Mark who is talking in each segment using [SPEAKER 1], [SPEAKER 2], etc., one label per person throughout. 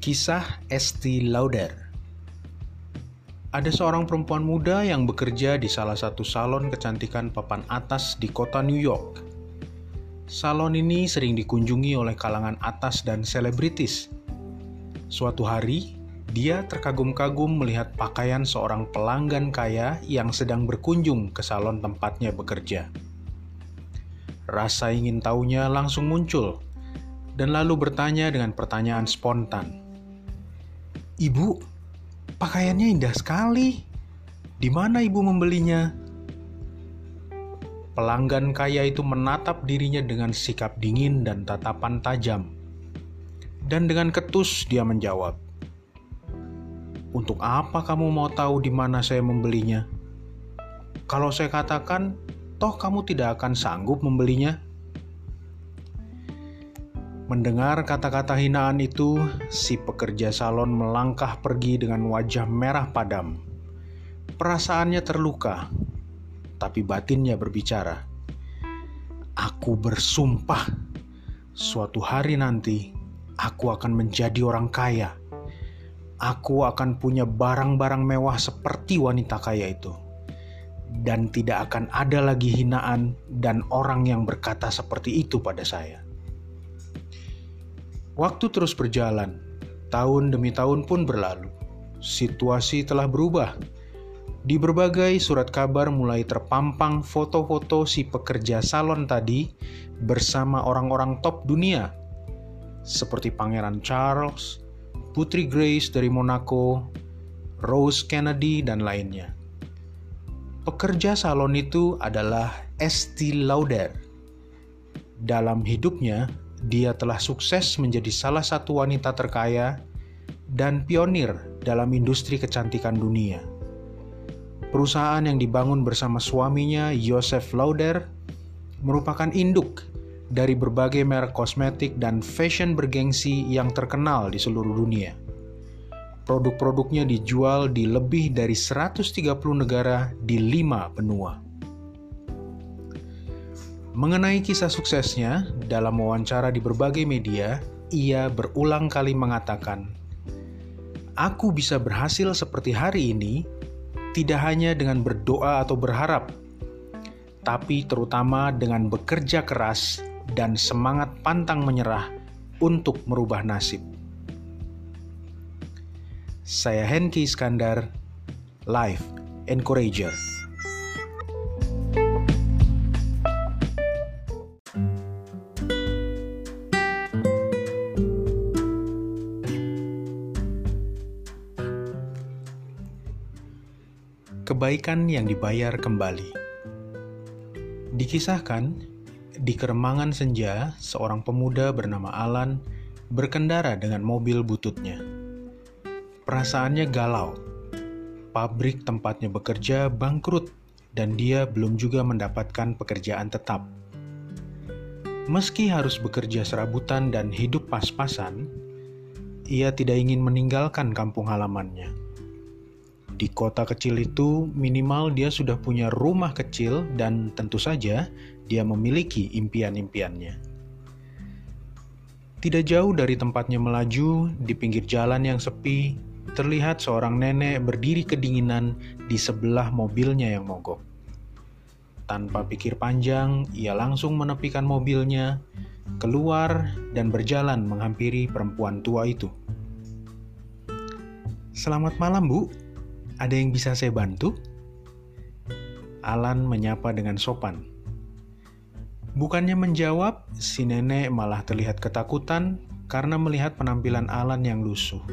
[SPEAKER 1] Kisah Esti Lauder Ada seorang perempuan muda yang bekerja di salah satu salon kecantikan papan atas di kota New York. Salon ini sering dikunjungi oleh kalangan atas dan selebritis. Suatu hari, dia terkagum-kagum melihat pakaian seorang pelanggan kaya yang sedang berkunjung ke salon tempatnya bekerja. Rasa ingin tahunya langsung muncul, dan lalu bertanya dengan pertanyaan spontan. Ibu, pakaiannya indah sekali. Di mana ibu membelinya? Pelanggan kaya itu menatap dirinya dengan sikap dingin dan tatapan tajam. Dan dengan ketus dia menjawab, "Untuk apa kamu mau tahu di mana saya membelinya? Kalau saya katakan, toh kamu tidak akan sanggup membelinya." Mendengar kata-kata hinaan itu, si pekerja salon melangkah pergi dengan wajah merah padam. Perasaannya terluka, tapi batinnya berbicara. Aku bersumpah, suatu hari nanti aku akan menjadi orang kaya. Aku akan punya barang-barang mewah seperti wanita kaya itu. Dan tidak akan ada lagi hinaan dan orang yang berkata seperti itu pada saya. Waktu terus berjalan, tahun demi tahun pun berlalu. Situasi telah berubah. Di berbagai surat kabar mulai terpampang foto-foto si pekerja salon tadi bersama orang-orang top dunia, seperti Pangeran Charles, Putri Grace dari Monaco, Rose Kennedy, dan lainnya. Pekerja salon itu adalah Estee Lauder. Dalam hidupnya, dia telah sukses menjadi salah satu wanita terkaya dan pionir dalam industri kecantikan dunia. Perusahaan yang dibangun bersama suaminya, Joseph Lauder, merupakan induk dari berbagai merek kosmetik dan fashion bergengsi yang terkenal di seluruh dunia. Produk-produknya dijual di lebih dari 130 negara di lima benua. Mengenai kisah suksesnya, dalam wawancara di berbagai media, ia berulang kali mengatakan, "Aku bisa berhasil seperti hari ini tidak hanya dengan berdoa atau berharap, tapi terutama dengan bekerja keras dan semangat pantang menyerah untuk merubah nasib." Saya Henki Iskandar, Life Encourager. Kebaikan yang dibayar kembali. Dikisahkan, di keremangan senja, seorang pemuda bernama Alan berkendara dengan mobil bututnya. Perasaannya galau. Pabrik tempatnya bekerja bangkrut dan dia belum juga mendapatkan pekerjaan tetap. Meski harus bekerja serabutan dan hidup pas-pasan, ia tidak ingin meninggalkan kampung halamannya di kota kecil itu minimal dia sudah punya rumah kecil dan tentu saja dia memiliki impian-impiannya. Tidak jauh dari tempatnya melaju, di pinggir jalan yang sepi, terlihat seorang nenek berdiri kedinginan di sebelah mobilnya yang mogok. Tanpa pikir panjang, ia langsung menepikan mobilnya, keluar, dan berjalan menghampiri perempuan tua itu. Selamat malam, Bu. Ada yang bisa saya bantu? Alan menyapa dengan sopan. Bukannya menjawab, si nenek malah terlihat ketakutan karena melihat penampilan Alan yang lusuh.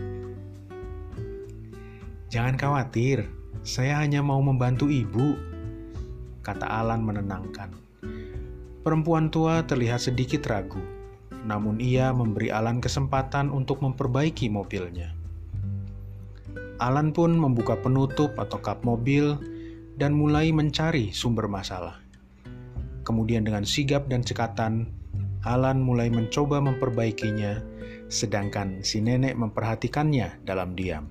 [SPEAKER 1] Jangan khawatir, saya hanya mau membantu ibu, kata Alan menenangkan. Perempuan tua terlihat sedikit ragu, namun ia memberi Alan kesempatan untuk memperbaiki mobilnya. Alan pun membuka penutup atau kap mobil dan mulai mencari sumber masalah. Kemudian dengan sigap dan cekatan, Alan mulai mencoba memperbaikinya, sedangkan si nenek memperhatikannya dalam diam.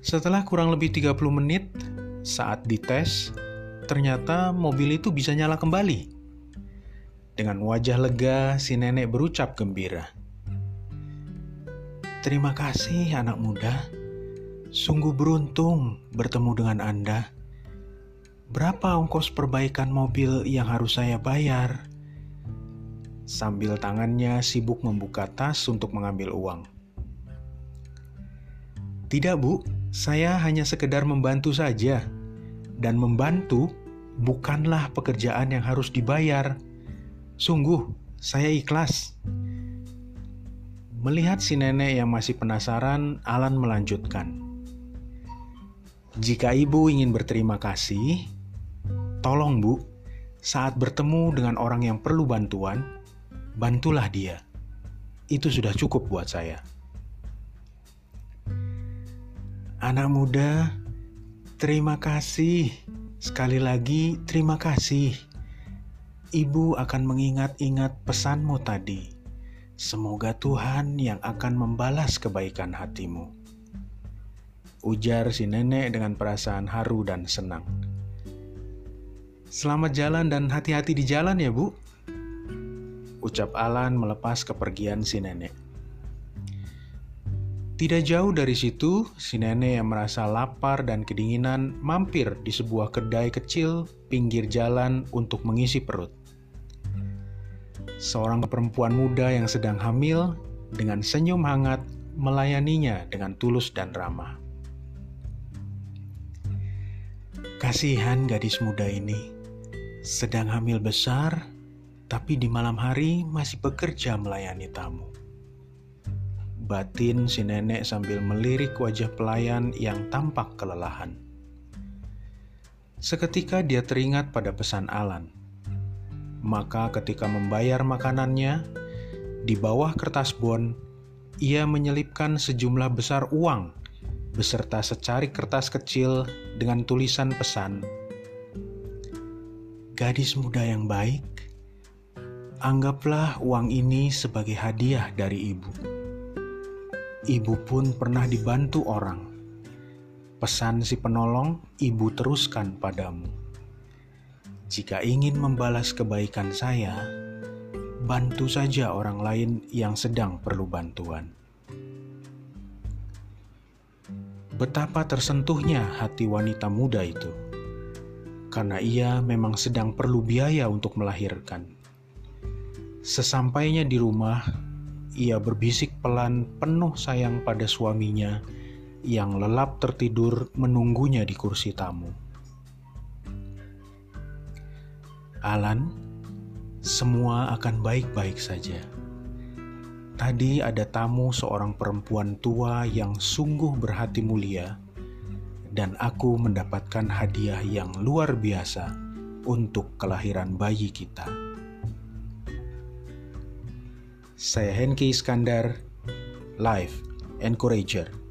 [SPEAKER 1] Setelah kurang lebih 30 menit, saat dites, ternyata mobil itu bisa nyala kembali. Dengan wajah lega, si nenek berucap gembira. Terima kasih, anak muda. Sungguh beruntung bertemu dengan Anda. Berapa ongkos perbaikan mobil yang harus saya bayar? Sambil tangannya sibuk membuka tas untuk mengambil uang. Tidak, Bu. Saya hanya sekedar membantu saja. Dan membantu bukanlah pekerjaan yang harus dibayar. Sungguh, saya ikhlas. Melihat si nenek yang masih penasaran, Alan melanjutkan. Jika ibu ingin berterima kasih, tolong bu, saat bertemu dengan orang yang perlu bantuan, bantulah dia. Itu sudah cukup buat saya. Anak muda, terima kasih. Sekali lagi, terima kasih. Ibu akan mengingat-ingat pesanmu tadi. Semoga Tuhan yang akan membalas kebaikan hatimu. Ujar si nenek dengan perasaan haru dan senang. Selamat jalan dan hati-hati di jalan ya, Bu. Ucap Alan melepas kepergian si nenek. Tidak jauh dari situ, si nenek yang merasa lapar dan kedinginan mampir di sebuah kedai kecil pinggir jalan untuk mengisi perut seorang perempuan muda yang sedang hamil dengan senyum hangat melayaninya dengan tulus dan ramah. Kasihan gadis muda ini, sedang hamil besar, tapi di malam hari masih bekerja melayani tamu. Batin si nenek sambil melirik wajah pelayan yang tampak kelelahan. Seketika dia teringat pada pesan Alan maka ketika membayar makanannya, di bawah kertas bon, ia menyelipkan sejumlah besar uang beserta secari kertas kecil dengan tulisan pesan. Gadis muda yang baik, anggaplah uang ini sebagai hadiah dari ibu. Ibu pun pernah dibantu orang. Pesan si penolong, ibu teruskan padamu. Jika ingin membalas kebaikan saya, bantu saja orang lain yang sedang perlu bantuan. Betapa tersentuhnya hati wanita muda itu, karena ia memang sedang perlu biaya untuk melahirkan. Sesampainya di rumah, ia berbisik pelan penuh sayang pada suaminya yang lelap tertidur menunggunya di kursi tamu. Alan, semua akan baik-baik saja. Tadi ada tamu seorang perempuan tua yang sungguh berhati mulia, dan aku mendapatkan hadiah yang luar biasa untuk kelahiran bayi kita. Saya Henki Iskandar, Life Encourager.